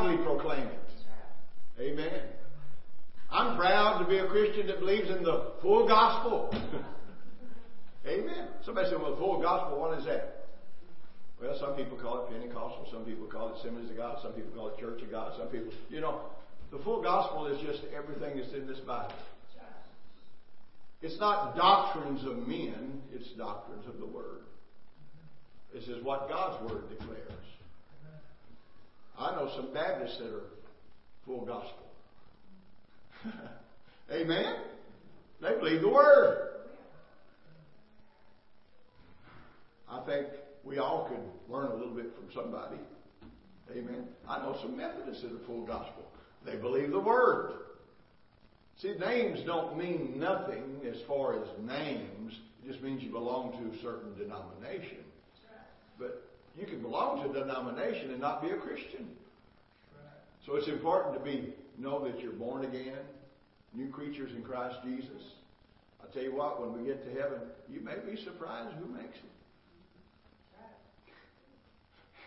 proudly proclaim it. Amen. I'm proud to be a Christian that believes in the full gospel. Amen. Somebody said, well, the full gospel, what is that? Well, some people call it Pentecostal, some people call it Assemblies of God, some people call it Church of God, some people, you know, the full gospel is just everything that's in this Bible. It's not doctrines of men, it's doctrines of the Word. This is what God's Word declares. I know some Baptists that are full gospel. Amen? They believe the Word. I think we all could learn a little bit from somebody. Amen. I know some Methodists that are full gospel. They believe the Word. See, names don't mean nothing as far as names. It just means you belong to a certain denomination. But you can belong to a denomination and not be a Christian. So it's important to be know that you're born again, new creatures in Christ Jesus. I tell you what, when we get to heaven, you may be surprised who makes it.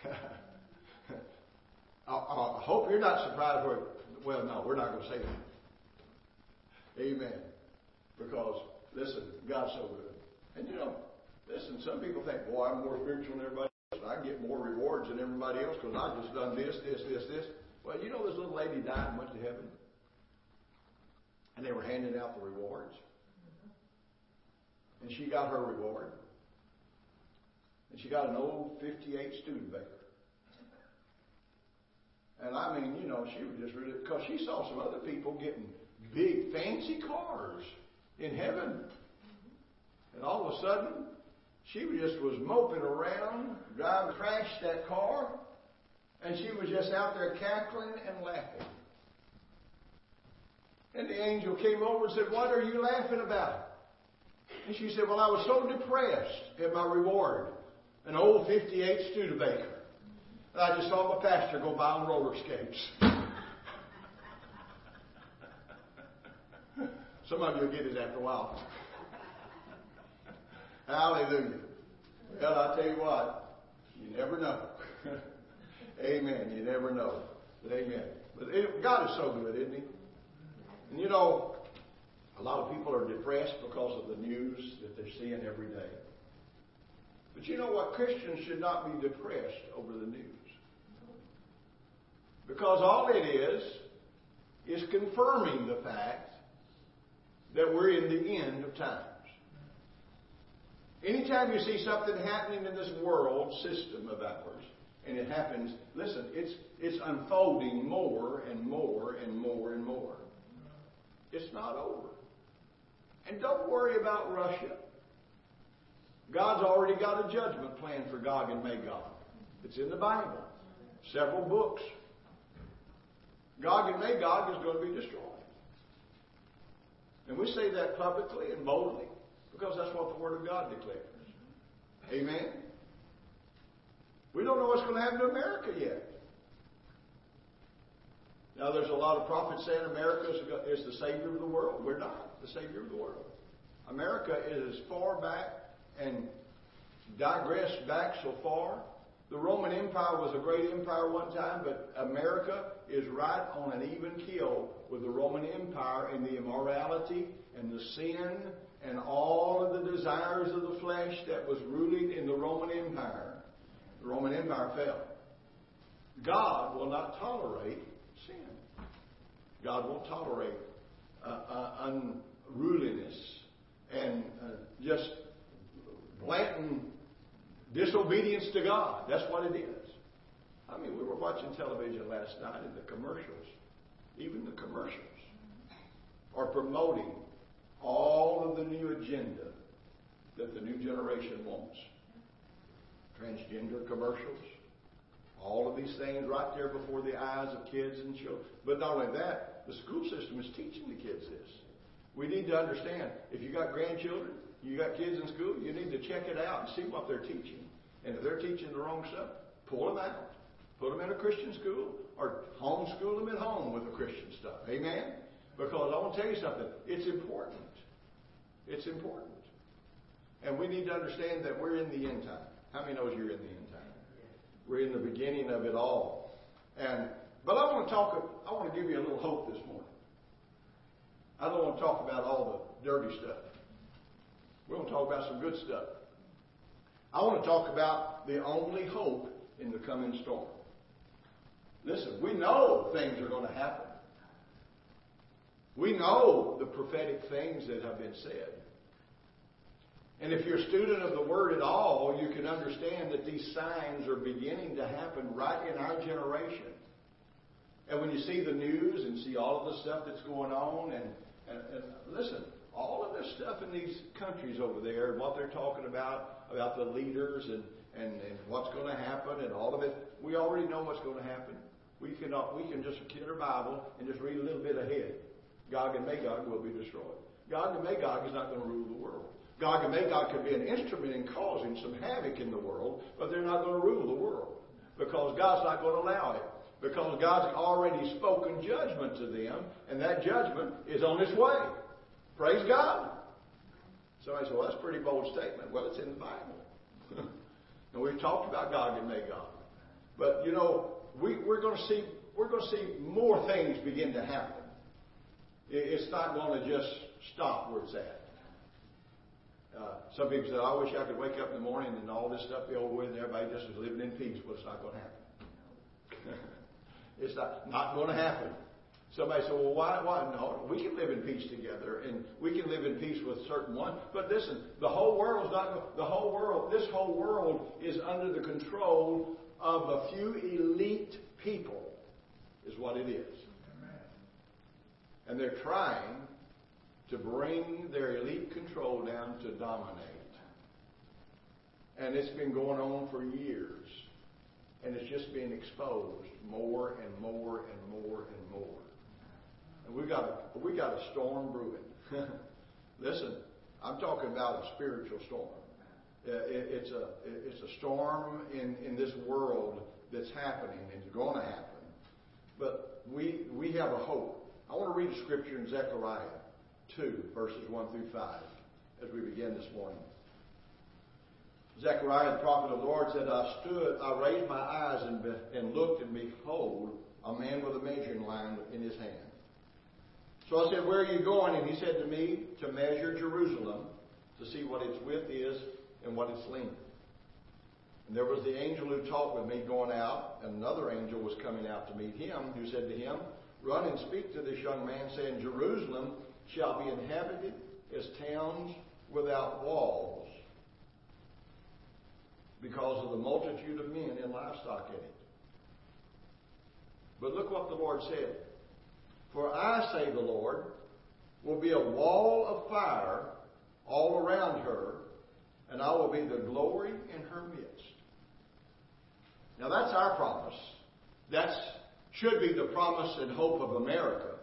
I, I, hope you're not surprised where. Well, no, we're not going to say that. Amen. Because listen, God's so good, and you know, listen. Some people think, "Boy, I'm more spiritual than everybody I get more rewards than everybody else because I've just done this, this, this, this." Well, you know, this little lady died and went to heaven. And they were handing out the rewards. And she got her reward. And she got an old 58 Studebaker. And I mean, you know, she was just really, because she saw some other people getting big, fancy cars in heaven. And all of a sudden, she just was moping around, driving, crashed that car, and she was just out there cackling and laughing. And the angel came over and said, What are you laughing about? And she said, Well, I was so depressed at my reward, an old 58 Studebaker. And I just saw my pastor go by on roller skates. Some of you will get it after a while. Hallelujah. Well, I tell you what, you never know. Amen. You never know. But amen. But it, God is so good, isn't He? And you know, a lot of people are depressed because of the news that they're seeing every day. But you know what? Christians should not be depressed over the news. Because all it is, is confirming the fact that we're in the end of times. Anytime you see something happening in this world system of ours, and it happens, listen, it's, it's unfolding more and more and more and more. It's not over. And don't worry about Russia. God's already got a judgment plan for Gog and Magog. It's in the Bible. Several books. Gog and Magog is going to be destroyed. And we say that publicly and boldly because that's what the Word of God declares. Amen? We don't know what's going to happen to America yet. Now, there's a lot of prophets saying America is the Savior of the world. We're not the Savior of the world. America is as far back and digressed back so far. The Roman Empire was a great empire one time, but America is right on an even keel with the Roman Empire in the immorality and the sin and all of the desires of the flesh that was ruling in the Roman Empire. The Roman Empire fell. God will not tolerate sin. God won't tolerate uh, uh, unruliness and uh, just blatant disobedience to God. That's what it is. I mean, we were watching television last night, and the commercials, even the commercials, are promoting all of the new agenda that the new generation wants. Transgender commercials, all of these things right there before the eyes of kids and children. But not only that, the school system is teaching the kids this. We need to understand if you got grandchildren, you got kids in school, you need to check it out and see what they're teaching. And if they're teaching the wrong stuff, pull them out. Put them in a Christian school or homeschool them at home with the Christian stuff. Amen? Because I want to tell you something. It's important. It's important. And we need to understand that we're in the end time. How many knows you're in the end time? We're in the beginning of it all. And But I want to talk, I want to give you a little hope this morning. I don't want to talk about all the dirty stuff. We're going to talk about some good stuff. I want to talk about the only hope in the coming storm. Listen, we know things are going to happen. We know the prophetic things that have been said. And if you're a student of the Word at all, you can understand that these signs are beginning to happen right in our generation. And when you see the news and see all of the stuff that's going on, and, and, and listen, all of this stuff in these countries over there, and what they're talking about, about the leaders and, and, and what's going to happen and all of it, we already know what's going to happen. We can, we can just get our Bible and just read a little bit ahead. Gog and Magog will be destroyed. Gog and Magog is not going to rule the world. Gog and Magog could be an instrument in causing some havoc in the world, but they're not going to rule the world because God's not going to allow it. Because God's already spoken judgment to them, and that judgment is on its way. Praise God. Somebody said, well, that's a pretty bold statement. Well, it's in the Bible. and we've talked about Gog and Magog. But, you know, we, we're going to see we're going to see more things begin to happen. It's not going to just stop where it's at. Uh, some people say, I wish I could wake up in the morning and all this stuff be over with and everybody just is living in peace. Well, it's not going to happen. it's not, not going to happen. Somebody said, well, why, why? No, we can live in peace together and we can live in peace with certain one. But listen, the whole world is not, the whole world, this whole world is under the control of a few elite people, is what it is. And they're trying to bring their elite control down to dominate. And it's been going on for years. And it's just being exposed more and more and more and more. And we got a, we got a storm brewing. Listen, I'm talking about a spiritual storm. Uh, it's a, it's a storm in, in this world that's happening and it's going to happen. But we, we have a hope. I want to read a scripture in Zechariah 2, verses 1 through 5, as we begin this morning. Zechariah, the prophet of the Lord, said, I stood, I raised my eyes and, be, and looked, and behold, a man with a measuring line in his hand. So I said, Where are you going? And he said to me, To measure Jerusalem, to see what its width is and what its length. And there was the angel who talked with me going out, and another angel was coming out to meet him, who said to him, Run and speak to this young man, saying, Jerusalem shall be inhabited as towns without walls, because of the multitude of men and livestock in it. But look what the Lord said. For I, say the Lord, will be a wall of fire all around her, and I will be the glory in her midst. Now that's our promise. That should be the promise and hope of America.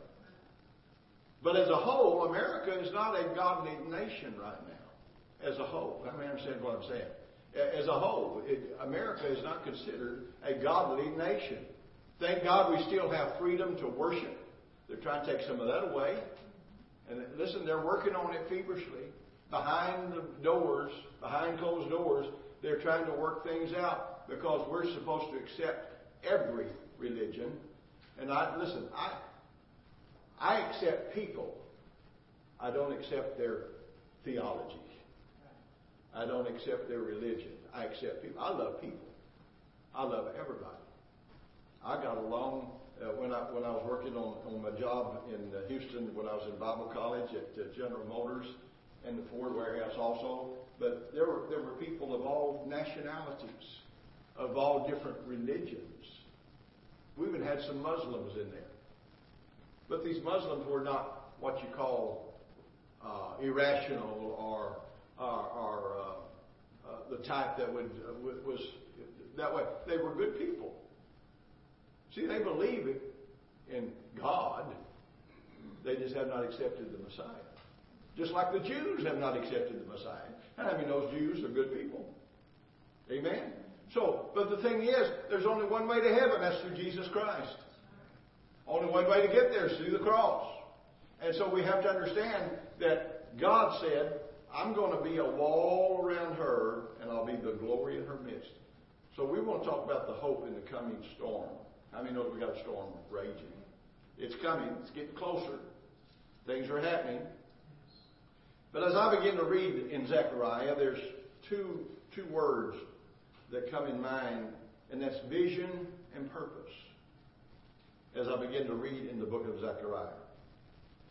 But as a whole, America is not a godly nation right now. As a whole. I mean, understand what I'm saying. As a whole, it, America is not considered a godly nation. Thank God we still have freedom to worship. They're trying to take some of that away. And listen, they're working on it feverishly. Behind the doors, behind closed doors, they're trying to work things out because we're supposed to accept every religion. And I listen, I I accept people. I don't accept their theology. I don't accept their religion. I accept people. I love people. I love everybody. I got along uh, when I when I was working on, on my job in uh, Houston when I was in Bible college at uh, General Motors and the Ford warehouse also. But there were there were people of all nationalities, of all different religions. We even had some Muslims in there. But these Muslims were not what you call uh, irrational or, or, or uh, uh, the type that would was that way. They were good people. See, they believe in God. They just have not accepted the Messiah. Just like the Jews have not accepted the Messiah. And I mean, those Jews are good people. Amen? So, but the thing is, there's only one way to heaven. That's through Jesus Christ. Only one way to get there is through the cross. And so we have to understand that God said, I'm going to be a wall around her, and I'll be the glory in her midst. So we want to talk about the hope in the coming storm. How many knows we got a storm raging? It's coming. It's getting closer. Things are happening. But as I begin to read in Zechariah, there's two, two words that come in mind, and that's vision and purpose. As I begin to read in the book of Zechariah.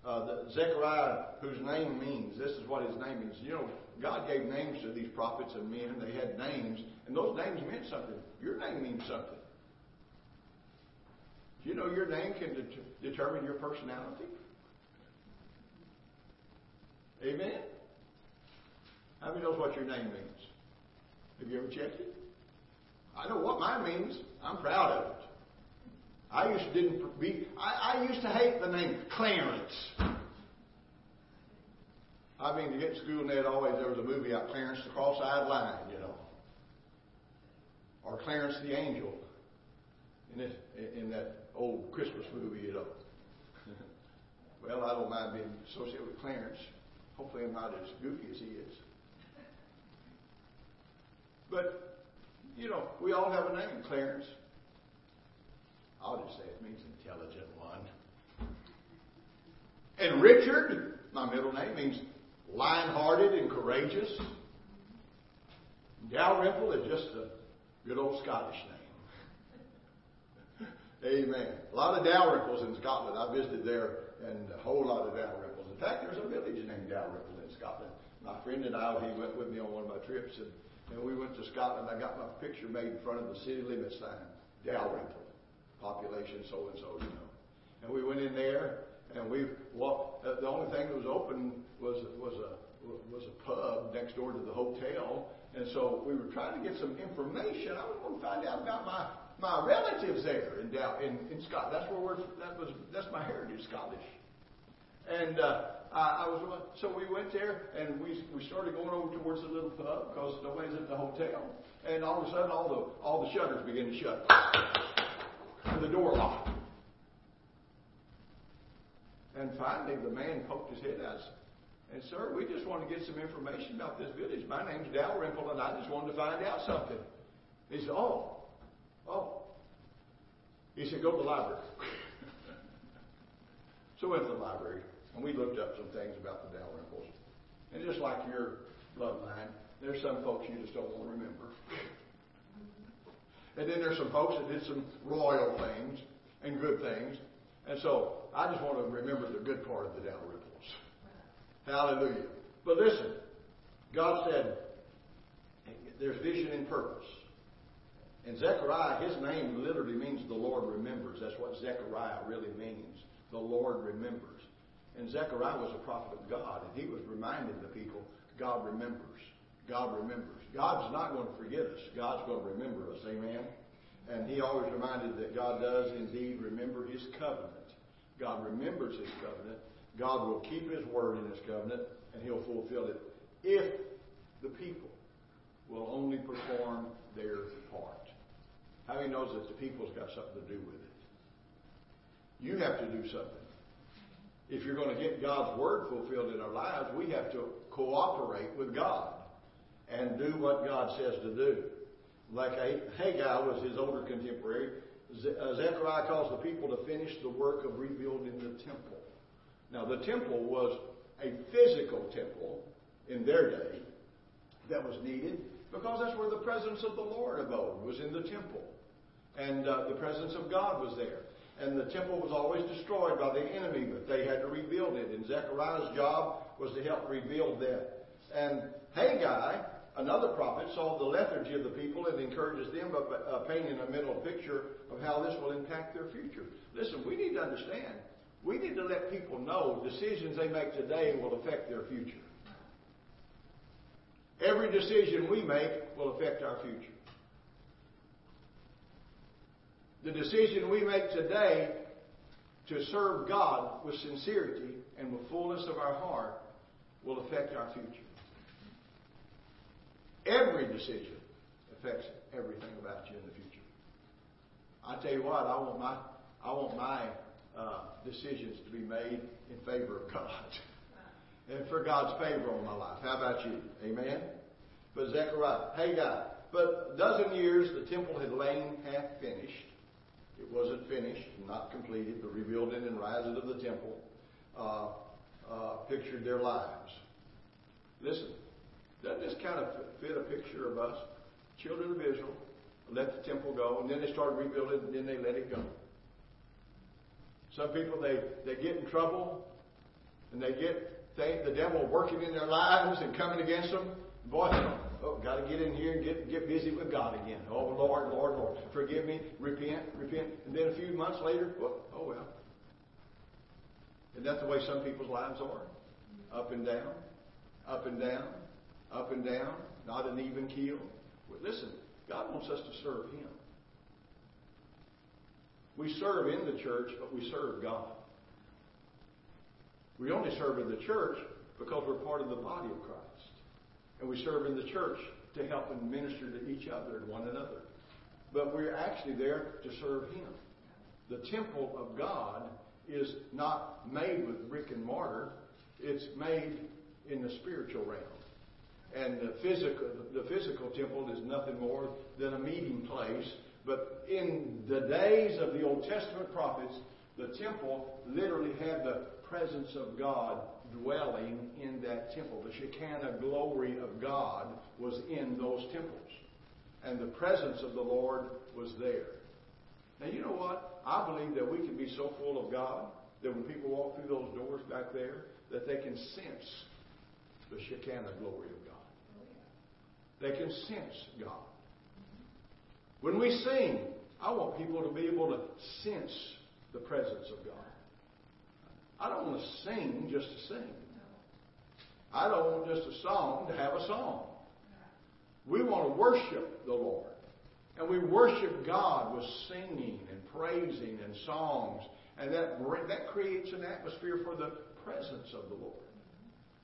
Uh, Zechariah, whose name means, this is what his name means. You know, God gave names to these prophets and men. And they had names, and those names meant something. Your name means something. You know your name can de- determine your personality? Amen? How many knows what your name means? Have you ever checked it? I know what mine means. I'm proud of it. I used to didn't be. I, I used to hate the name Clarence. I mean, to get to school, they'd always there was a movie out, Clarence the Cross-Eyed Lion, you know, or Clarence the Angel, in this, in that old Christmas movie, you know. well, I don't mind being associated with Clarence. Hopefully, I'm not as goofy as he is. But you know, we all have a name, Clarence. I'll just say it means intelligent one. And Richard, my middle name, means lion-hearted and courageous. Dalrymple is just a good old Scottish name. Amen. A lot of Dalrymples in Scotland. I visited there, and a whole lot of Dalrymples. In fact, there's a village named Dalrymple in Scotland. My friend and I, he went with me on one of my trips, and, and we went to Scotland. I got my picture made in front of the city limit sign, Dalrymple population so and so, you know. And we went in there, and we walked. Uh, the only thing that was open was was a was a pub next door to the hotel, and so we were trying to get some information. I was going to find out about my my relatives there in in, in Scotland. That's where we're. That was that's my heritage, Scottish. And uh, I, I was so we went there and we we started going over towards the little pub because nobody's at the hotel. And all of a sudden, all the all the shutters begin to shut and the door locked. And finally, the man poked his head out and, sir, we just want to get some information about this village. My name's Dalrymple, and I just wanted to find out something. He said, oh, oh. He said, go to the library. so we went to the library, and we looked up some things about the Dalrymples. And just like your bloodline, there's some folks you just don't want to remember. And then there's some folks that did some royal things and good things. And so I just want to remember the good part of the Dalrymples. Hallelujah. But listen, God said there's vision and purpose. And Zechariah, his name literally means the Lord remembers. That's what Zechariah really means. The Lord remembers. And Zechariah was a prophet of God, and he was reminding the people, God remembers. God remembers. God's not going to forget us. God's going to remember us. Amen. And he always reminded that God does indeed remember his covenant. God remembers his covenant. God will keep his word in his covenant, and he'll fulfill it if the people will only perform their part. How many knows that the people's got something to do with it? You have to do something. If you're going to get God's word fulfilled in our lives, we have to cooperate with God and do what God says to do. Like Haggai was his older contemporary, uh, Zechariah calls the people to finish the work of rebuilding the temple. Now, the temple was a physical temple in their day that was needed because that's where the presence of the Lord abode, was in the temple. And uh, the presence of God was there. And the temple was always destroyed by the enemy, but they had to rebuild it. And Zechariah's job was to help rebuild that. And Haggai another prophet saw the lethargy of the people and encourages them by uh, painting a mental picture of how this will impact their future. Listen, we need to understand. We need to let people know decisions they make today will affect their future. Every decision we make will affect our future. The decision we make today to serve God with sincerity and with fullness of our heart will affect our future. Every decision affects everything about you in the future. I tell you what, I want my I want my uh, decisions to be made in favor of God and for God's favor on my life. How about you? Amen. But Zechariah, hey God, but a dozen years the temple had lain half finished. It wasn't finished, not completed. The rebuilding and rising of the temple uh, uh, pictured their lives. Listen, doesn't this kind of fit a picture of us? Children of Israel let the temple go, and then they started rebuilding, and then they let it go. Some people they, they get in trouble, and they get they, the devil working in their lives and coming against them. Boy, oh, got to get in here and get get busy with God again. Oh Lord, Lord, Lord, forgive me, repent, repent, and then a few months later, oh, oh well. Isn't that the way some people's lives are? Up and down, up and down, up and down, not an even keel. Listen, God wants us to serve Him. We serve in the church, but we serve God. We only serve in the church because we're part of the body of Christ. And we serve in the church to help and minister to each other and one another. But we're actually there to serve Him. The temple of God is not made with brick and mortar, it's made in the spiritual realm. And the physical, the physical temple is nothing more than a meeting place. But in the days of the Old Testament prophets, the temple literally had the presence of God dwelling in that temple. The Shekinah glory of God was in those temples. And the presence of the Lord was there. Now, you know what? I believe that we can be so full of God that when people walk through those doors back there, that they can sense the Shekinah glory of God. They can sense God. When we sing, I want people to be able to sense the presence of God. I don't want to sing just to sing. I don't want just a song to have a song. We want to worship the Lord. And we worship God with singing and praising and songs. And that, that creates an atmosphere for the presence of the Lord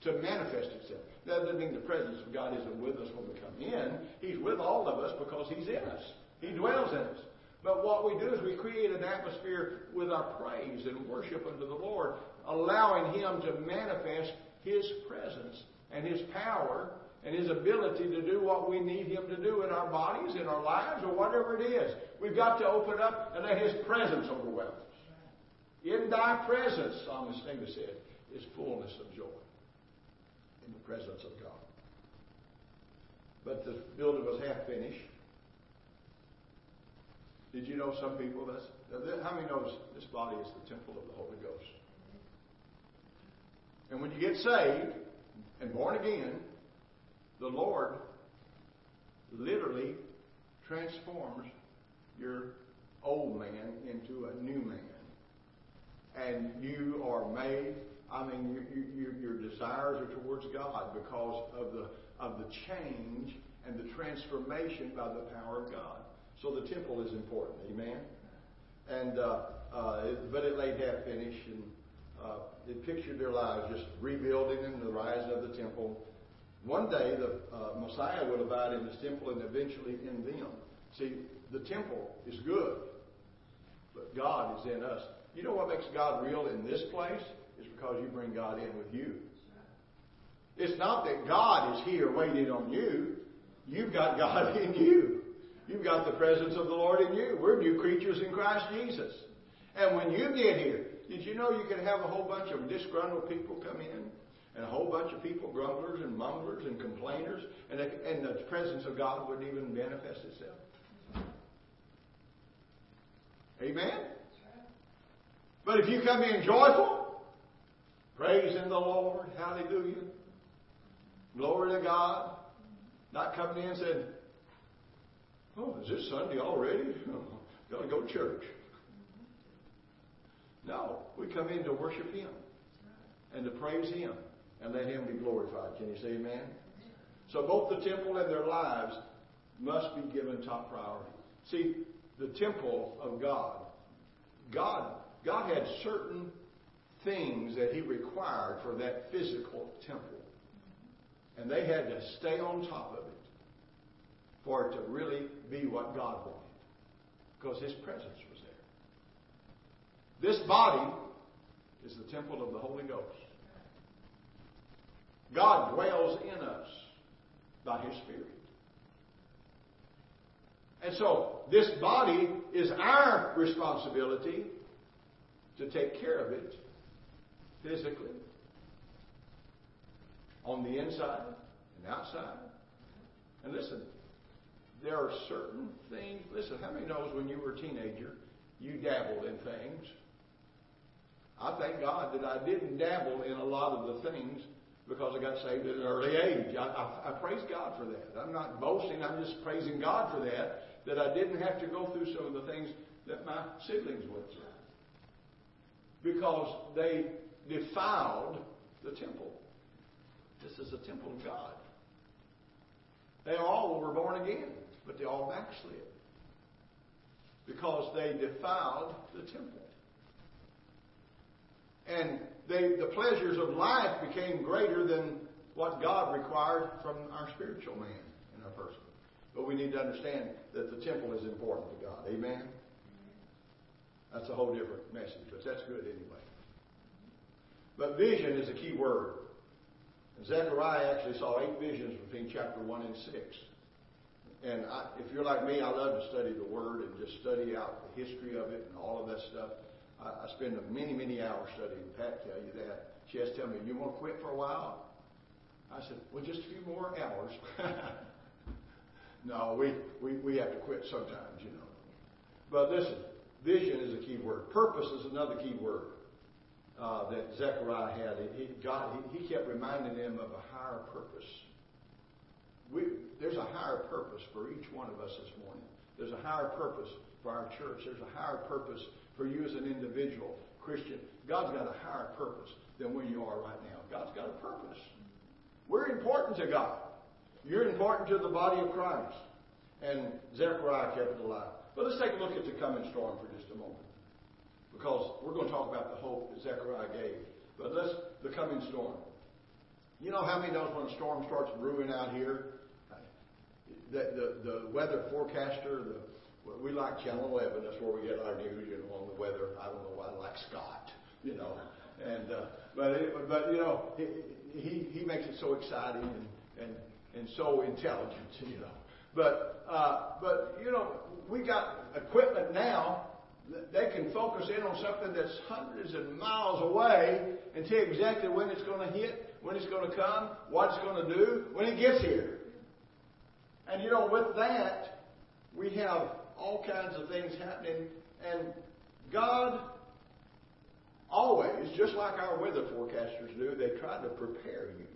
to manifest itself. That doesn't mean the presence of God isn't with us when we come in. He's with all of us because He's in us. He dwells in us. But what we do is we create an atmosphere with our praise and worship unto the Lord, allowing Him to manifest His presence and His power and His ability to do what we need Him to do in our bodies, in our lives, or whatever it is. We've got to open up and let His presence overwhelm us. In thy presence, Psalmist David said, is fullness of joy in the presence of God. But the building was half finished. Did you know some people how many knows this body is the temple of the Holy Ghost? And when you get saved and born again, the Lord literally transforms your old man into a new man. And you are made I mean, you, you, your desires are towards God because of the of the change and the transformation by the power of God. So the temple is important, amen. And uh, uh, but it laid half finished, and uh, it pictured their lives just rebuilding and the rise of the temple. One day the uh, Messiah would abide in this temple, and eventually in them. See, the temple is good, but God is in us. You know what makes God real in this place? It's because you bring God in with you. It's not that God is here waiting on you. You've got God in you. You've got the presence of the Lord in you. We're new creatures in Christ Jesus. And when you get here, did you know you could have a whole bunch of disgruntled people come in? And a whole bunch of people, grumblers and mumblers and complainers, and, and the presence of God wouldn't even manifest itself. Amen? But if you come in joyful, Praising the Lord. Hallelujah. Glory to God. Not coming in and saying, Oh, is this Sunday already? Got to go to church. No, we come in to worship Him and to praise Him and let Him be glorified. Can you say amen? So both the temple and their lives must be given top priority. See, the temple of God, God, God had certain things that he required for that physical temple. And they had to stay on top of it for it to really be what God wanted. Because his presence was there. This body is the temple of the Holy Ghost. God dwells in us by his Spirit. And so this body is our responsibility to take care of it physically, on the inside and outside. And listen, there are certain things. Listen, how many knows when you were a teenager, you dabbled in things? I thank God that I didn't dabble in a lot of the things because I got saved at an early age. I, I, I praise God for that. I'm not boasting. I'm just praising God for that. That I didn't have to go through some of the things that my siblings went through because they defiled the temple. This is a temple of God. They all were born again, but they all backslid because they defiled the temple. And they, the pleasures of life became greater than what God required from our spiritual man in our person. But we need to understand that the temple is important to God. Amen? That's a whole different message, but that's good anyway. But vision is a key word. Zechariah actually saw eight visions between chapter 1 and 6. And I, if you're like me, I love to study the Word and just study out the history of it and all of that stuff. I, I spend many, many hours studying. Pat tell you that. She has to tell me, you want to quit for a while? I said, well, just a few more hours. no, we, we, we have to quit sometimes, you know. But listen, vision is a key word. Purpose is another key word uh, that Zechariah had. He, God, he, he kept reminding them of a higher purpose. We, there's a higher purpose for each one of us this morning. There's a higher purpose for our church. There's a higher purpose for you as an individual Christian. God's got a higher purpose than where you are right now. God's got a purpose. We're important to God. You're important to the body of Christ. And Zechariah kept it alive. But let's take a look at the coming storm for just a moment because we're going to talk about the hope that Zechariah gave. But let's, the coming storm. You know how many knows when a storm starts brewing out here? The, the, the weather forecaster, the, we like Channel 11. That's where we get our news, you know, on the weather. I don't know why I like Scott, you know. And uh, but it, but you know he, he he makes it so exciting and and and so intelligent, you know. But uh, but you know we got equipment now they can focus in on something that's hundreds of miles away and tell exactly when it's going to hit, when it's going to come, what it's going to do when it gets here. And you know, with that, we have all kinds of things happening, and God always, just like our weather forecasters do, they try to prepare you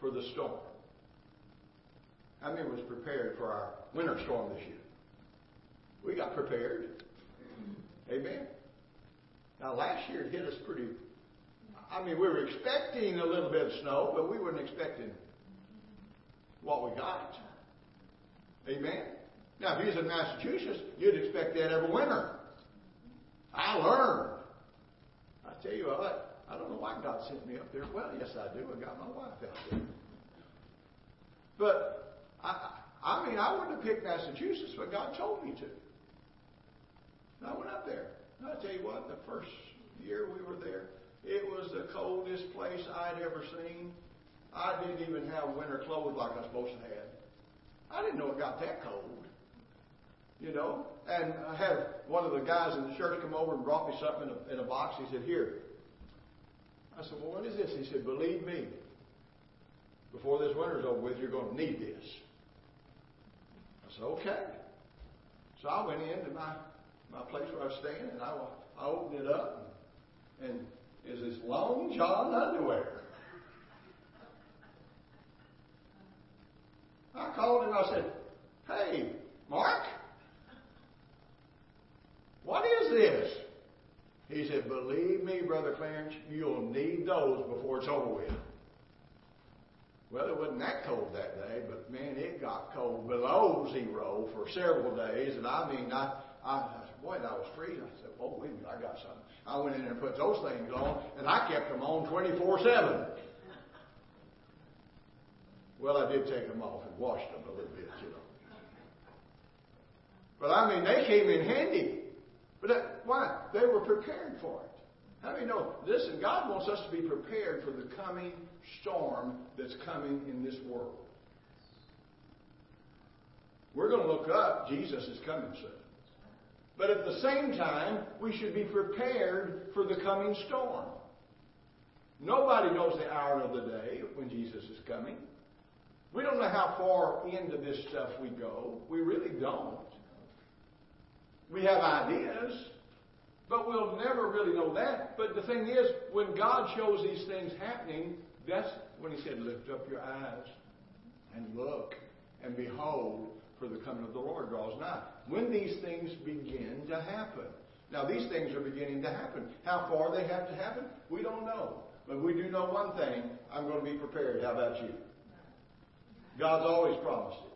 for the storm. How many was prepared for our winter storm this year? We got prepared. Amen. Now, last year it hit us pretty. I mean, we were expecting a little bit of snow, but we weren't expecting what we got. Amen. Now, if you was in Massachusetts, you'd expect that every winter. I learned. I tell you what, I don't know why God sent me up there. Well, yes, I do. I got my wife out there. But I, I mean, I wouldn't have picked Massachusetts, but God told me to. I went up there. And I tell you what, the first year we were there, it was the coldest place I'd ever seen. I didn't even have winter clothes like I was supposed to have. I didn't know it got that cold. You know? And I had one of the guys in the church come over and brought me something in a, in a box. He said, Here. I said, Well, what is this? He said, Believe me, before this winter's over with, you're going to need this. I said, Okay. So I went into my my place where I was staying, and I, I opened it up, and, and is this long john underwear. I called him. I said, "Hey, Mark, what is this?" He said, "Believe me, brother Clarence, you'll need those before it's over with." Well, it wasn't that cold that day, but man, it got cold below zero for several days, and I mean, I, I said, boy, that was freezing. I said, oh, wait a minute, I got something. I went in there and put those things on, and I kept them on 24-7. Well, I did take them off and washed them a little bit, you know. But I mean, they came in handy. But that, why? They were prepared for it. How many know? Listen, God wants us to be prepared for the coming storm that's coming in this world. We're going to look up. Jesus is coming soon. But at the same time, we should be prepared for the coming storm. Nobody knows the hour of the day when Jesus is coming. We don't know how far into this stuff we go. We really don't. We have ideas, but we'll never really know that. But the thing is, when God shows these things happening, that's when He said, Lift up your eyes and look and behold, for the coming of the Lord draws nigh. When these things begin to happen. Now, these things are beginning to happen. How far they have to happen, we don't know. But we do know one thing I'm going to be prepared. How about you? God's always promised it.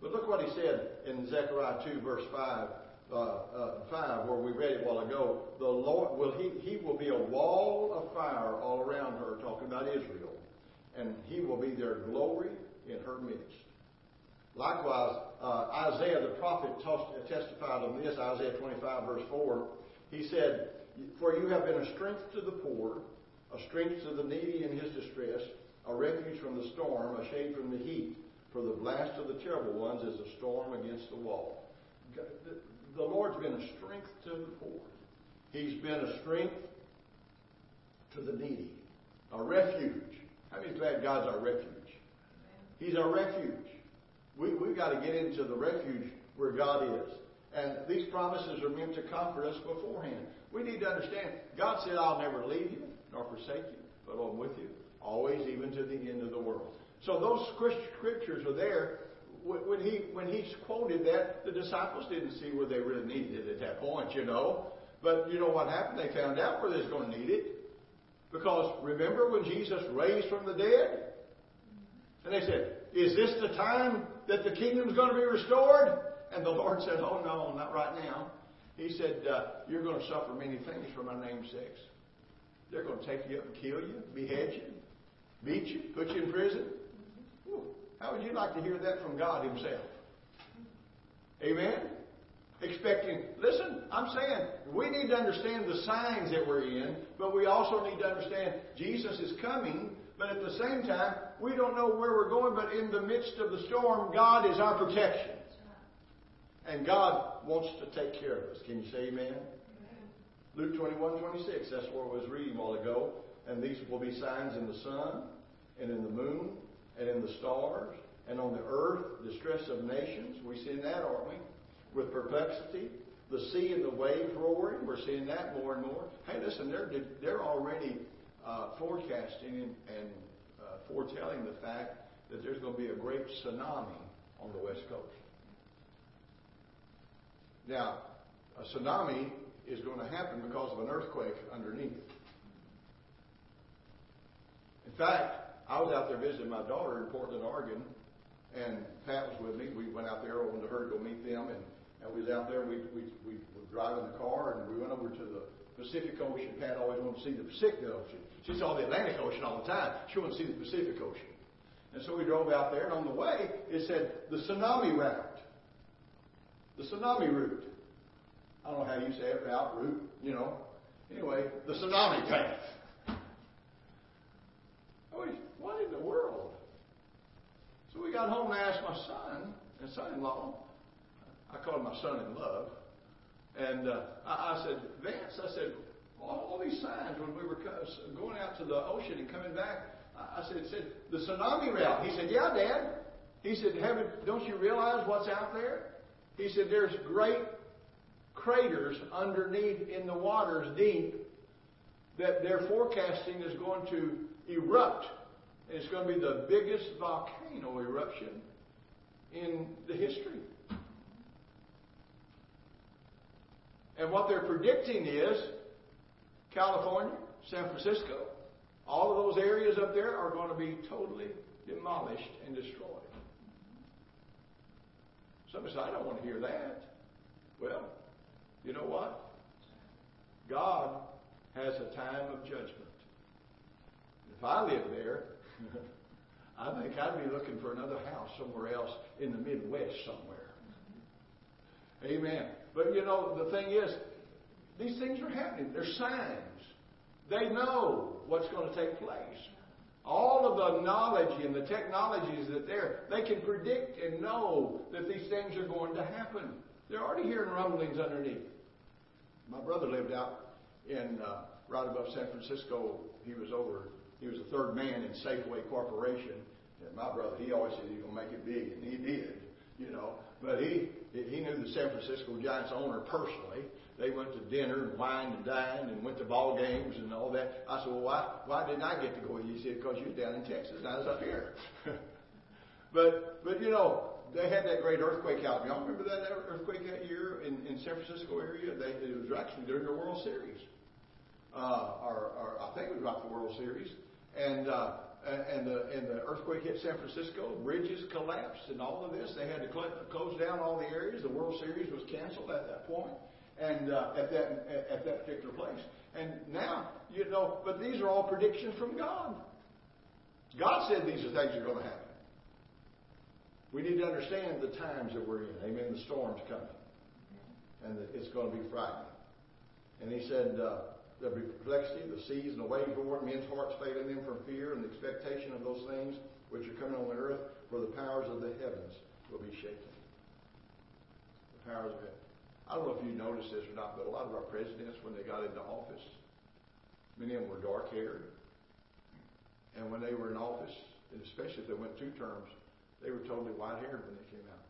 But look what he said in Zechariah 2, verse 5, uh, uh, 5, where we read it a while ago. The Lord will he, he will be a wall of fire all around her, talking about Israel, and he will be their glory in her midst. Likewise, uh, Isaiah the prophet testified on this, Isaiah 25, verse 4. He said, For you have been a strength to the poor, a strength to the needy in his distress, a refuge from the storm, a shade from the heat. For the blast of the terrible ones is a storm against the wall. The Lord's been a strength to the poor. He's been a strength to the needy, a refuge. How many glad God's our refuge? He's our refuge. We, we've got to get into the refuge where God is. And these promises are meant to comfort us beforehand. We need to understand God said, I'll never leave you nor forsake you, but I'm with you always, even to the end of the world. So those scriptures are there. When he when he quoted that, the disciples didn't see where they really needed it at that point, you know. But you know what happened? They found out where they was going to need it. Because remember when Jesus raised from the dead? And they said, Is this the time that the kingdom is going to be restored? And the Lord said, Oh, no, not right now. He said, uh, You're going to suffer many things for my name's sake. They're going to take you up and kill you, behead you, beat you, put you in prison. How would you like to hear that from God Himself? Amen? Expecting, listen, I'm saying we need to understand the signs that we're in, but we also need to understand Jesus is coming, but at the same time, we don't know where we're going, but in the midst of the storm, God is our protection. And God wants to take care of us. Can you say amen? Luke 21, 26, that's what I was reading a while ago. And these will be signs in the sun, and in the moon, and in the stars, and on the earth, distress of nations. We're seeing that, aren't we? With perplexity, the sea and the wave roaring. We're seeing that more and more. Hey, listen, they're, they're already uh, forecasting and, and uh, foretelling the fact that there's going to be a great tsunami on the West Coast. Now, a tsunami is going to happen because of an earthquake underneath. In fact, I was out there visiting my daughter in Portland, Oregon, and Pat was with me. We went out there, opened to her to go meet them, and, and we was out there. We, we, we were driving the car, and we went over to the Pacific Ocean. Pat always wanted to see the Pacific Ocean. She saw the Atlantic Ocean all the time. She to see the Pacific Ocean. And so we drove out there, and on the way, it said the tsunami route. The tsunami route. I don't know how you say it, route, route, you know. Anyway, the tsunami path. Oh, what in the world? So we got home and I asked my son and son-in-law. I called him my son-in-love. And uh, I, I, said, Vance, I said, all, all, these signs when we were going out to the ocean and coming back, I, said, said, the tsunami route. He said, yeah, Dad. He said, Haven't, don't you realize what's out there? He said, there's great craters underneath in the waters deep that they're forecasting is going to erupt. It's going to be the biggest volcano eruption in the history. And what they're predicting is California, San Francisco, all of those areas up there are going to be totally demolished and destroyed. Somebody said, I don't want to hear that. Well, you know what? God has a time of judgment. If I lived there, I think I'd be looking for another house somewhere else in the Midwest somewhere. Amen. But you know, the thing is, these things are happening. They're signs. They know what's going to take place. All of the knowledge and the technologies that there, they can predict and know that these things are going to happen. They're already hearing rumblings underneath. My brother lived out in uh, right above San Francisco. He was over. He was the third man in Safeway Corporation. And my brother, he always said he was going to make it big, and he did. You know, but he he knew the San Francisco Giants owner personally. They went to dinner and wined and dined and went to ball games and all that. I said, well, why, why didn't I get to go? He said, because you're down in Texas and I was up here. but, but you know, they had that great earthquake out. Y'all remember that earthquake that year in, in San Francisco area? They, it was actually during the World Series. Uh, or, or I think it was about the World Series. And, uh, and the, and the earthquake hit San Francisco, bridges collapsed, and all of this. They had to close down all the areas. The World Series was canceled at that point and uh, at that at that particular place. And now, you know, but these are all predictions from God. God said these are things that are going to happen. We need to understand the times that we're in. Amen. The storm's coming, and it's going to be frightening. And He said. Uh, There'll be perplexity, the seas and the waves roar, men's hearts failing them from fear and the expectation of those things which are coming on the earth, for the powers of the heavens will be shaken. The powers of heaven. I don't know if you noticed this or not, but a lot of our presidents, when they got into office, many of them were dark haired. And when they were in office, and especially if they went two terms, they were totally white haired when they came out.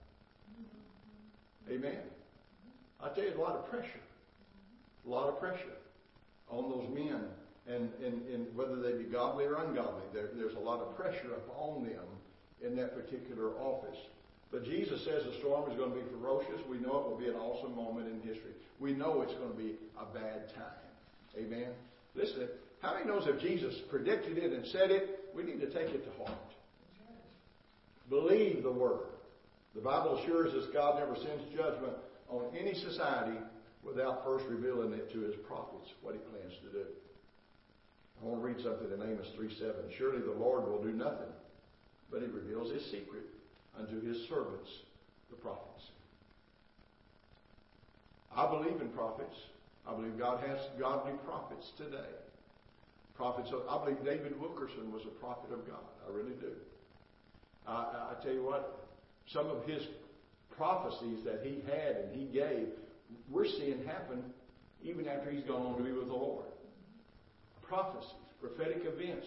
Amen. I tell you, a lot of pressure. A lot of pressure on those men. And, and, and whether they be godly or ungodly, there, there's a lot of pressure upon them in that particular office. But Jesus says the storm is going to be ferocious. We know it will be an awesome moment in history. We know it's going to be a bad time. Amen. Listen, how many knows if Jesus predicted it and said it, we need to take it to heart. Believe the word. The Bible assures us God never sends judgment on any society without first revealing it to his prophets what he plans to do. I want to read something in Amos 3 7. Surely the Lord will do nothing, but he reveals his secret unto his servants, the prophets. I believe in prophets. I believe God has godly prophets today. Prophets, of, I believe David Wilkerson was a prophet of God. I really do. I, I tell you what, some of his prophecies that he had and he gave, we're seeing happen even after he's gone on to be with the Lord. Prophecies, prophetic events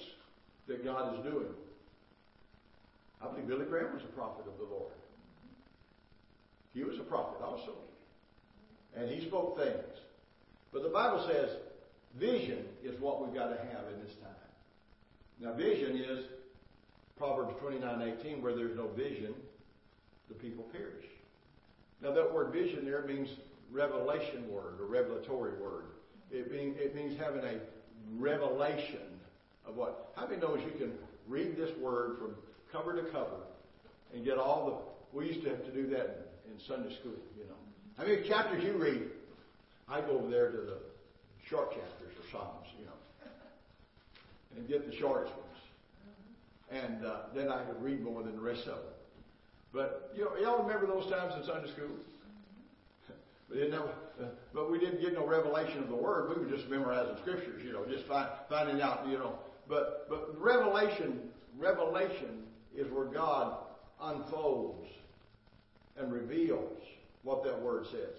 that God is doing. I believe Billy Graham was a prophet of the Lord. He was a prophet also. And he spoke things. But the Bible says vision is what we've got to have in this time. Now, vision is Proverbs 29:18, where there's no vision, the people perish. Now, that word vision there means revelation word or revelatory word. It, it means having a revelation of what? How many knows you can read this word from cover to cover, and get all the. We used to have to do that in, Sunday school, you know. How many chapters you read? I go over there to the short chapters or Psalms, you know, and get the shortest ones. And uh, then I could read more than the rest of them. But you know, y'all remember those times in Sunday school? we didn't uh, but we didn't get no revelation of the Word. We were just memorizing scriptures, you know, just find, finding out, you know. But but revelation, revelation is where God unfolds and reveals what that word says.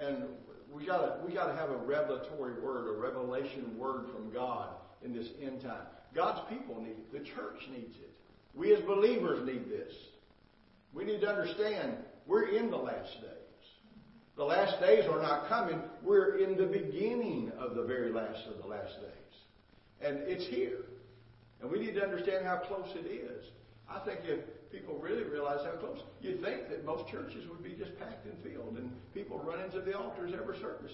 And we gotta we gotta have a revelatory word, a revelation word from God in this end time. God's people need it. The church needs it. We as believers need this. We need to understand we're in the last days. The last days are not coming. We're in the beginning of the very last of the last days. And it's here. And we need to understand how close it is. I think if people really realize how close, you'd think that most churches would be just packed and filled and people run into the altars every service.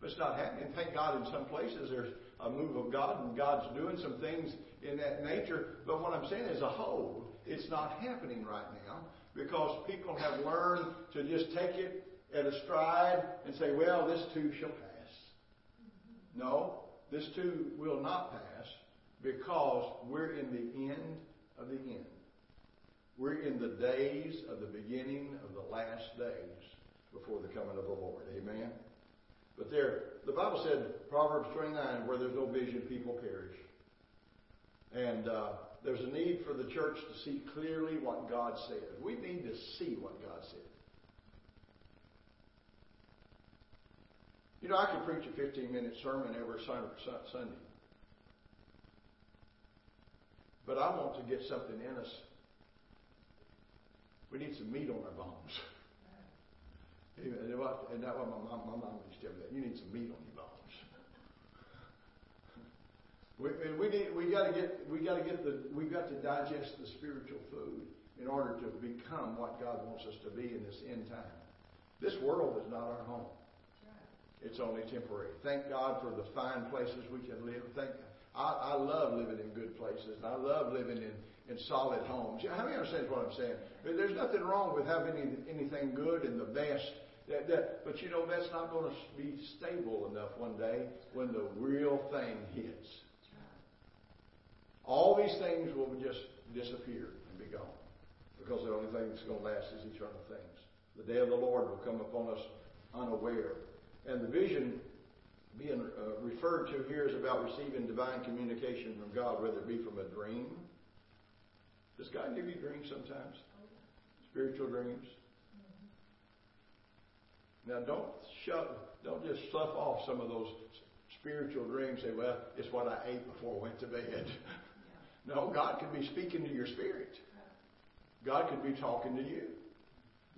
But it's not happening. Thank God in some places there's a move of God and God's doing some things in that nature. But what I'm saying as a whole, it's not happening right now because people have learned to just take it at a stride and say, well, this too shall pass. No, this too will not pass because we're in the end of the end. We're in the days of the beginning of the last days before the coming of the Lord. Amen. But there, the Bible said, Proverbs 29, where there's no vision, people perish. And uh, there's a need for the church to see clearly what God said. We need to see what God said. You know, I could preach a 15 minute sermon every Sunday. But I want to get something in us. We need some meat on our bones. And that's what my mom, my mom used to tell me that. You need some meat on your bones. We, we need we got to get we got to get the we got to digest the spiritual food in order to become what God wants us to be in this end time. This world is not our home. It's only temporary. Thank God for the fine places we can live. Thank I, I love living in good places, I love living in, in solid homes. How many understand what I'm saying? There's nothing wrong with having any, anything good and the best. That, that, but you know, that's not going to be stable enough one day when the real thing hits. All these things will just disappear and be gone. Because the only thing that's going to last is eternal things. The day of the Lord will come upon us unaware. And the vision being uh, referred to here is about receiving divine communication from God, whether it be from a dream. Does God give you dreams sometimes? Spiritual dreams? Now, don't shut, don't just slough off some of those spiritual dreams. Say, "Well, it's what I ate before I went to bed." no, God could be speaking to your spirit. God could be talking to you.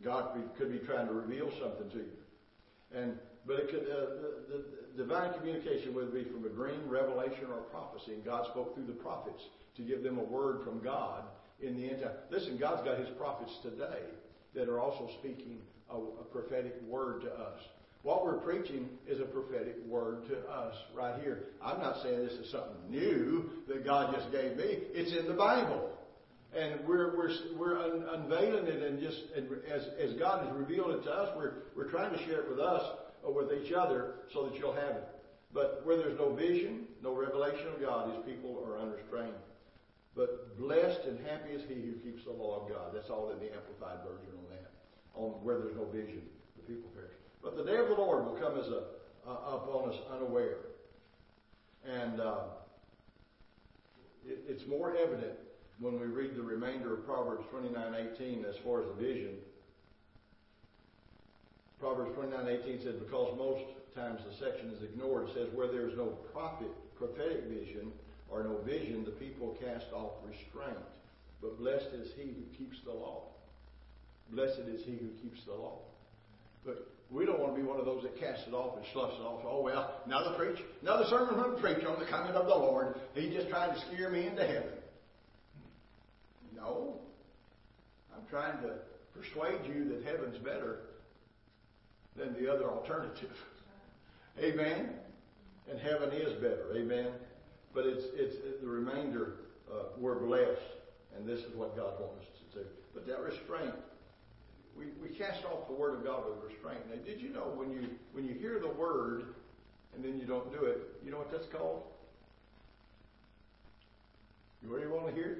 God could be trying to reveal something to you. And but it could, uh, the, the divine communication, whether it be from a dream, revelation, or prophecy, and God spoke through the prophets to give them a word from God in the end time. Listen, God's got His prophets today that are also speaking a, a prophetic word to us. What we're preaching is a prophetic word to us right here. I'm not saying this is something new that God just gave me. It's in the Bible. And we're, we're, we're un- unveiling it and just, and as, as God has revealed it to us, we're, we're trying to share it with us with each other so that you'll have it. But where there's no vision, no revelation of God, His people are unrestrained. But blessed and happy is he who keeps the law of God. That's all in the Amplified Version on that. On where there's no vision, the people perish. But the day of the Lord will come as a upon us unaware, and uh, it, it's more evident when we read the remainder of Proverbs 29:18 as far as the vision Proverbs 29:18 says, because most times the section is ignored, it says, where there is no prophet, prophetic vision or no vision, the people cast off restraint. But blessed is he who keeps the law. Blessed is he who keeps the law. But we don't want to be one of those that casts it off and sloughs it off. Oh, well, another preach, another sermon from the preacher on the coming of the Lord. He's just trying to scare me into heaven. No. I'm trying to persuade you that heaven's better than the other alternative. Amen? And heaven is better. Amen? But it's, it's the remainder, uh, we're blessed, and this is what God wants us to do. But that restraint, we, we cast off the word of God with restraint. Now, did you know when you when you hear the word and then you don't do it, you know what that's called? You really want to hear?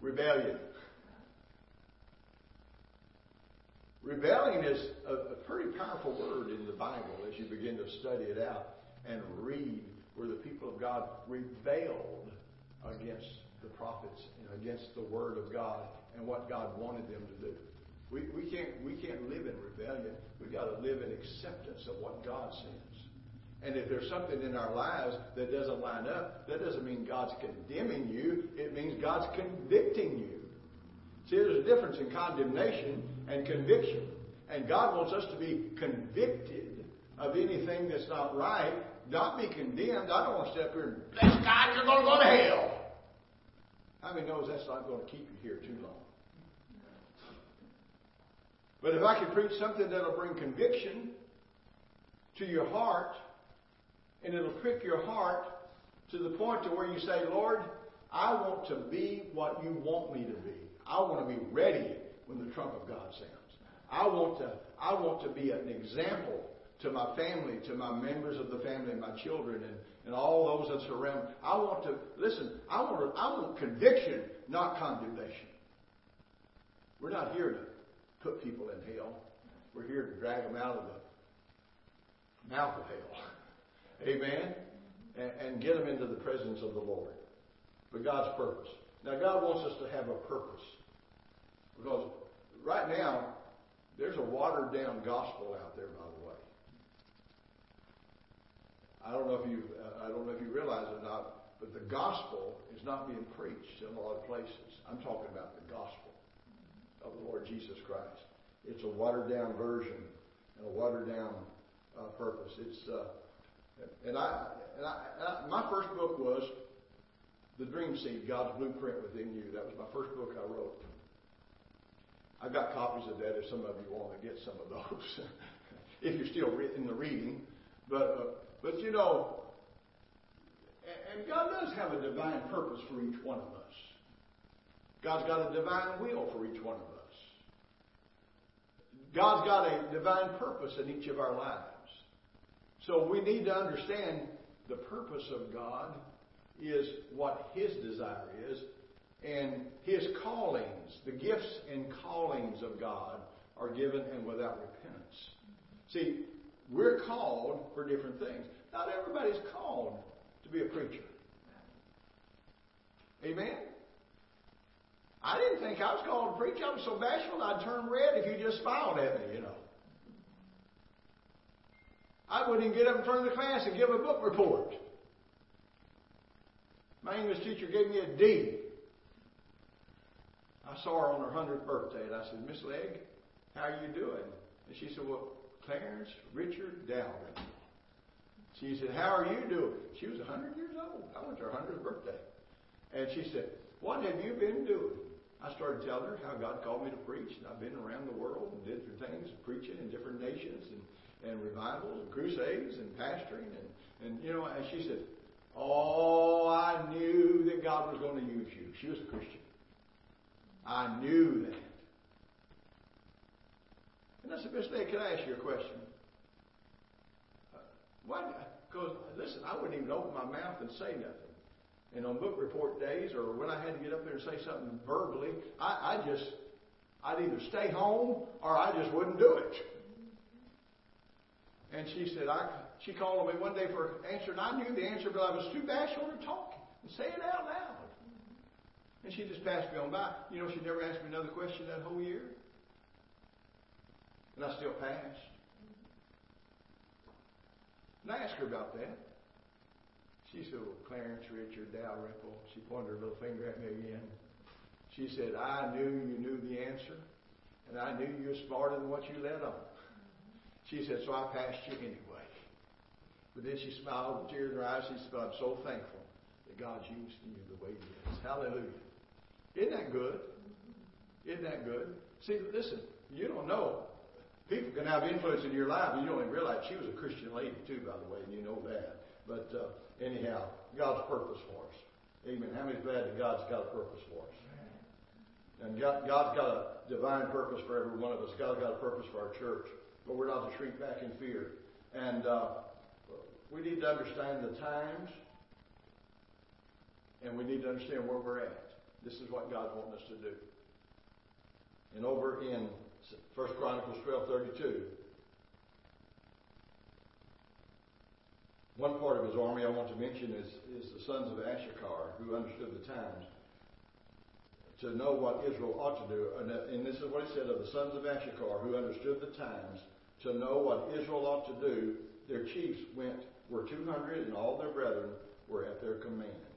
Rebellion. Rebellion is a, a pretty powerful word in the Bible as you begin to study it out and read where the people of God rebelled against the prophets and against the Word of God and what God wanted them to do. We, we, can't, we can't live in rebellion. We've got to live in acceptance of what God says. And if there's something in our lives that doesn't line up, that doesn't mean God's condemning you. It means God's convicting you. See, there's a difference in condemnation and conviction. And God wants us to be convicted of anything that's not right, not be condemned. I don't want to step here and bless God, you're going to go to hell. How many knows that's not going to keep you here too long? But if I can preach something that'll bring conviction to your heart, and it'll prick your heart to the point to where you say, Lord, I want to be what you want me to be. I want to be ready when the trump of God sounds. I want to, I want to be an example to my family, to my members of the family, my children, and, and all those that surround. I want to listen. I want I want conviction, not condemnation. We're not here to put people in hell. We're here to drag them out of the mouth of hell. Amen. And, and get them into the presence of the Lord. but God's purpose. Now, God wants us to have a purpose. Because right now, there's a watered down gospel out there, by the way. I don't know if you uh, I don't know if you realize it or not, but the gospel is not being preached in a lot of places. I'm talking about the gospel of the Lord Jesus Christ. It's a watered down version and a watered down uh, purpose. It's uh, and I, and I, and I my first book was The Dream Seed, God's Blueprint Within You. That was my first book I wrote. I've got copies of that if some of you want to get some of those, if you're still in the reading. But, uh, but you know, and God does have a divine purpose for each one of us. God's got a divine will for each one of us. God's got a divine purpose in each of our lives. So we need to understand the purpose of God is what His desire is and his callings, the gifts and callings of God, are given and without repentance. See, we're called for different things. Not everybody's called to be a preacher. Amen? I didn't think I was called to preach. I was so bashful I'd turn red if you just smiled at me, you know. I wouldn't even get up in front of the class and give a book report. My English teacher gave me a D. I saw her on her 100th birthday, and I said, Miss Legg, how are you doing? And she said, Well, Clarence Richard Dowden. She said, How are you doing? She was 100 years old. I went to her 100th birthday. And she said, What have you been doing? I started telling her how God called me to preach, and I've been around the world and did different things, preaching in different nations and, and revivals and crusades and pastoring. And, and, you know, and she said, Oh, I knew that God was going to use you. She was a Christian. I knew that. And I said, Miss Day, can I ask you a question? Uh, why? Because, listen, I wouldn't even open my mouth and say nothing. And on book report days, or when I had to get up there and say something verbally, I, I just, I'd either stay home or I just wouldn't do it. And she said, I, she called on me one day for an answer, and I knew the answer, but I was too bashful to talk and say it out loud. And she just passed me on by. You know, she never asked me another question that whole year. And I still passed. And I asked her about that. She said, well, Clarence Richard Dalrymple. She pointed her little finger at me again. She said, I knew you knew the answer, and I knew you were smarter than what you let on. She said, so I passed you anyway. But then she smiled with tears in her eyes. She said, I'm so thankful that God's using you the way He is. Hallelujah. Isn't that good? Isn't that good? See, listen, you don't know. People can have influence in your life, and you don't even realize she was a Christian lady, too, by the way, and you know that. But uh, anyhow, God's purpose for us. Amen. How many's glad that God's got a purpose for us? And God, God's got a divine purpose for every one of us. God's got a purpose for our church. But we're not to shrink back in fear. And uh, we need to understand the times, and we need to understand where we're at. This is what God wants us to do. And over in 1 Chronicles 12:32, one part of his army I want to mention is, is the sons of Issachar, who understood the times to know what Israel ought to do. And, uh, and this is what he said of the sons of Issachar, who understood the times to know what Israel ought to do. Their chiefs went were 200, and all their brethren were at their command.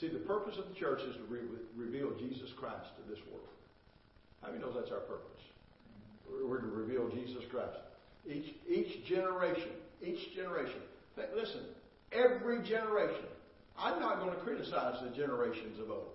See, the purpose of the church is to re- reveal Jesus Christ to this world. How many knows that's our purpose? We're to reveal Jesus Christ. Each each generation, each generation. Listen, every generation. I'm not going to criticize the generations of old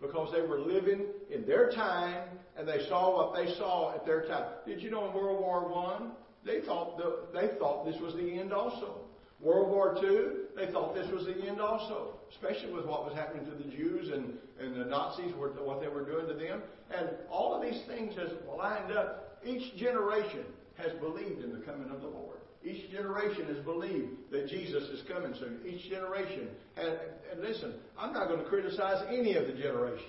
because they were living in their time and they saw what they saw at their time. Did you know in World War One they thought the, they thought this was the end also. World War II, they thought this was the end also, especially with what was happening to the Jews and, and the Nazis, what they were doing to them. And all of these things has lined up. Each generation has believed in the coming of the Lord. Each generation has believed that Jesus is coming soon. Each generation, and, and listen, I'm not going to criticize any of the generations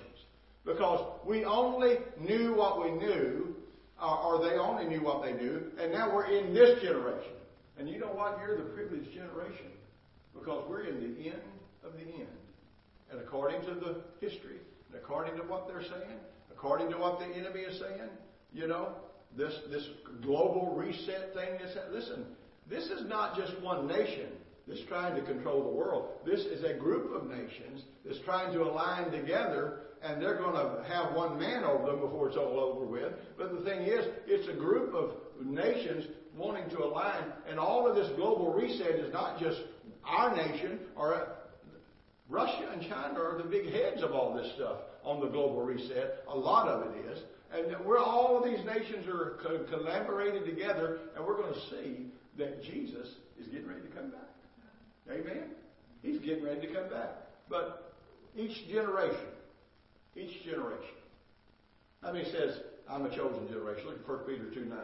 because we only knew what we knew, or they only knew what they knew, and now we're in this generation. And you know what? You're the privileged generation because we're in the end of the end. and according to the history, and according to what they're saying, according to what the enemy is saying, you know, this this global reset thing is listen, this is not just one nation that's trying to control the world. This is a group of nations that's trying to align together and they're going to have one man over them before it's all over with. But the thing is, it's a group of nations wanting to align, and all of this global reset is not just our nation or uh, Russia and China are the big heads of all this stuff on the global reset. A lot of it is. And we're all of these nations are collaborating together, and we're going to see that Jesus is getting ready to come back. Amen? He's getting ready to come back. But each generation, each generation. I mean, he says, I'm a chosen generation. Look at 1 Peter 2 9.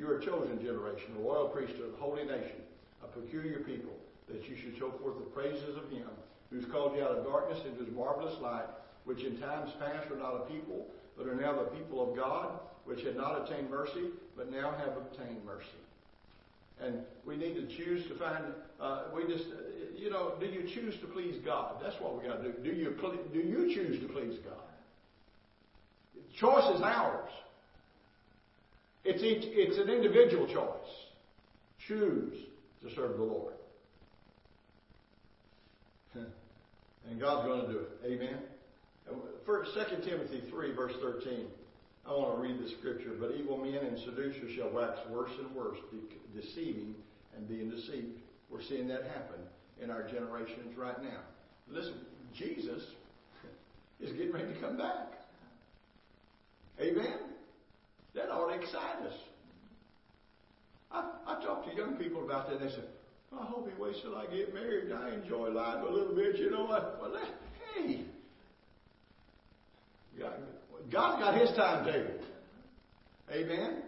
You're a chosen generation, a royal priesthood, a holy nation, a peculiar people, that you should show forth the praises of him who's called you out of darkness into his marvelous light, which in times past were not a people, but are now the people of God, which had not obtained mercy, but now have obtained mercy. And we need to choose to find, uh, we just, you know, do you choose to please God? That's what we got to do. Do you, do you choose to please God? The choice is ours. It's, each, it's an individual choice. Choose to serve the Lord. And God's going to do it. Amen. First, 2 Timothy 3, verse 13. I want to read the scripture. But evil men and seducers shall wax worse and worse, deceiving and being deceived. We're seeing that happen in our generations right now. Listen, Jesus is getting ready to come back. Amen? That ought to excite us. I, I talk to young people about that, and they say, I hope he waits till I get married I enjoy life a little bit. You know what? Well, that, hey, God, God's got His timetable. Amen?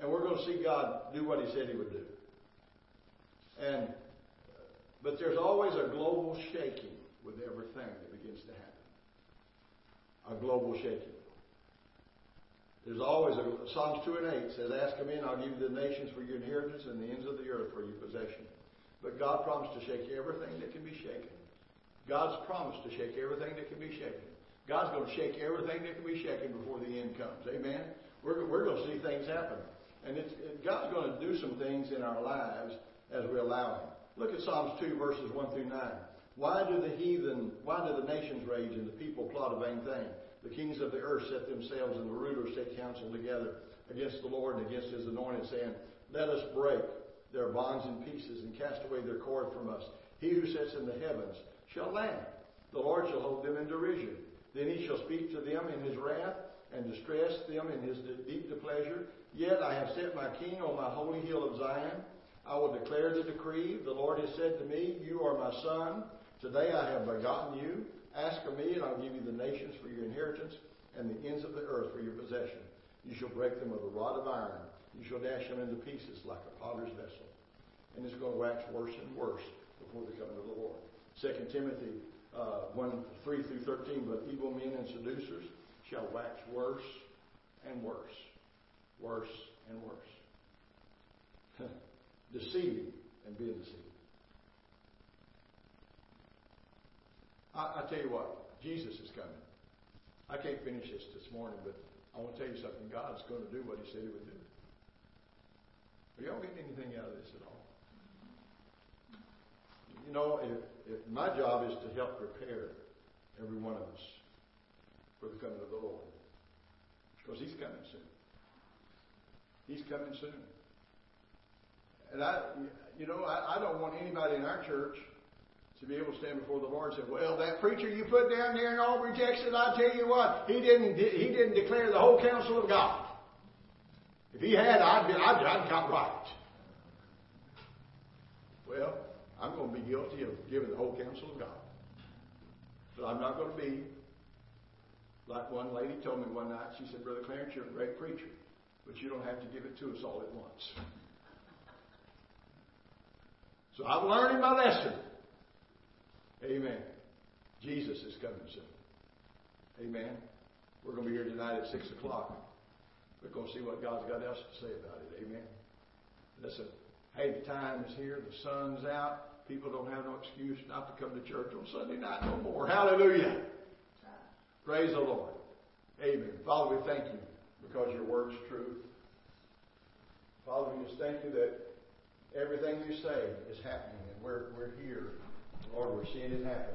And we're going to see God do what He said He would do. And, but there's always a global shaking with everything that begins to happen. A global shaking. There's always a, Psalms 2 and 8 says, Ask of me and I'll give you the nations for your inheritance and the ends of the earth for your possession. But God promised to shake everything that can be shaken. God's promised to shake everything that can be shaken. God's going to shake everything that can be shaken before the end comes. Amen? We're, we're going to see things happen. And it's, God's going to do some things in our lives as we allow Him. Look at Psalms 2, verses 1 through 9. Why do the heathen, why do the nations rage and the people plot a vain thing? The kings of the earth set themselves and the rulers take counsel together against the Lord and against His anointed, saying, Let us break their bonds in pieces and cast away their cord from us. He who sits in the heavens shall laugh. The Lord shall hold them in derision. Then he shall speak to them in his wrath and distress them in his deep displeasure. Yet I have set my king on my holy hill of Zion. I will declare the decree. The Lord has said to me, You are my son. Today I have begotten you. Ask of me, and I'll give you the nations for your inheritance and the ends of the earth for your possession. You shall break them with a rod of iron you shall dash them into pieces like a potter's vessel. And it's going to wax worse and worse before the coming of the Lord. 2 Timothy uh, 1 3 through 13. But evil men and seducers shall wax worse and worse, worse and worse. Deceiving and being deceived. I, I tell you what, Jesus is coming. I can't finish this this morning, but I want to tell you something. God's going to do what He said He would do. Are y'all getting anything out of this at all? You know, if, if my job is to help prepare every one of us for the coming of the Lord, because He's coming soon. He's coming soon. And I, you know, I, I don't want anybody in our church to be able to stand before the Lord and say, "Well, that preacher you put down there in Aubrey, Texas, I tell you what, he didn't he didn't declare the whole counsel of God." If he had, I'd, be, I'd, I'd got right. Well, I'm going to be guilty of giving the whole counsel of God. But I'm not going to be like one lady told me one night. She said, Brother Clarence, you're a great preacher, but you don't have to give it to us all at once. So I'm learning my lesson. Amen. Jesus is coming soon. Amen. We're going to be here tonight at 6 o'clock. We're going to see what God's got else to say about it. Amen. Listen, hey, the time is here. The sun's out. people don't have no excuse not to come to church on Sunday night no more. Hallelujah. Praise the Lord. Amen. Father, we thank you because your word's true. Father, we just thank you that everything you say is happening and we're, we're here. Lord, we're seeing it happen.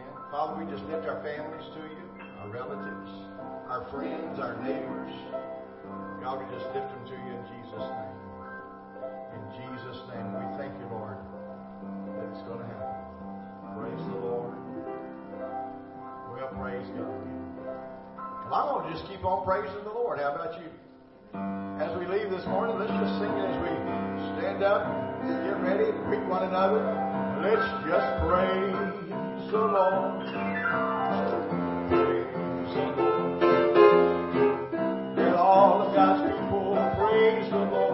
Father, we just lift our families to you, our relatives, our friends, our neighbors. God, we just lift them to you in Jesus' name. In Jesus' name, we thank you, Lord, that it's going to happen. Praise the Lord. Well, praise God. Well, I'm going to just keep on praising the Lord. How about you? As we leave this morning, let's just sing as we stand up, get ready, greet one another. Let's just praise Praise the Lord.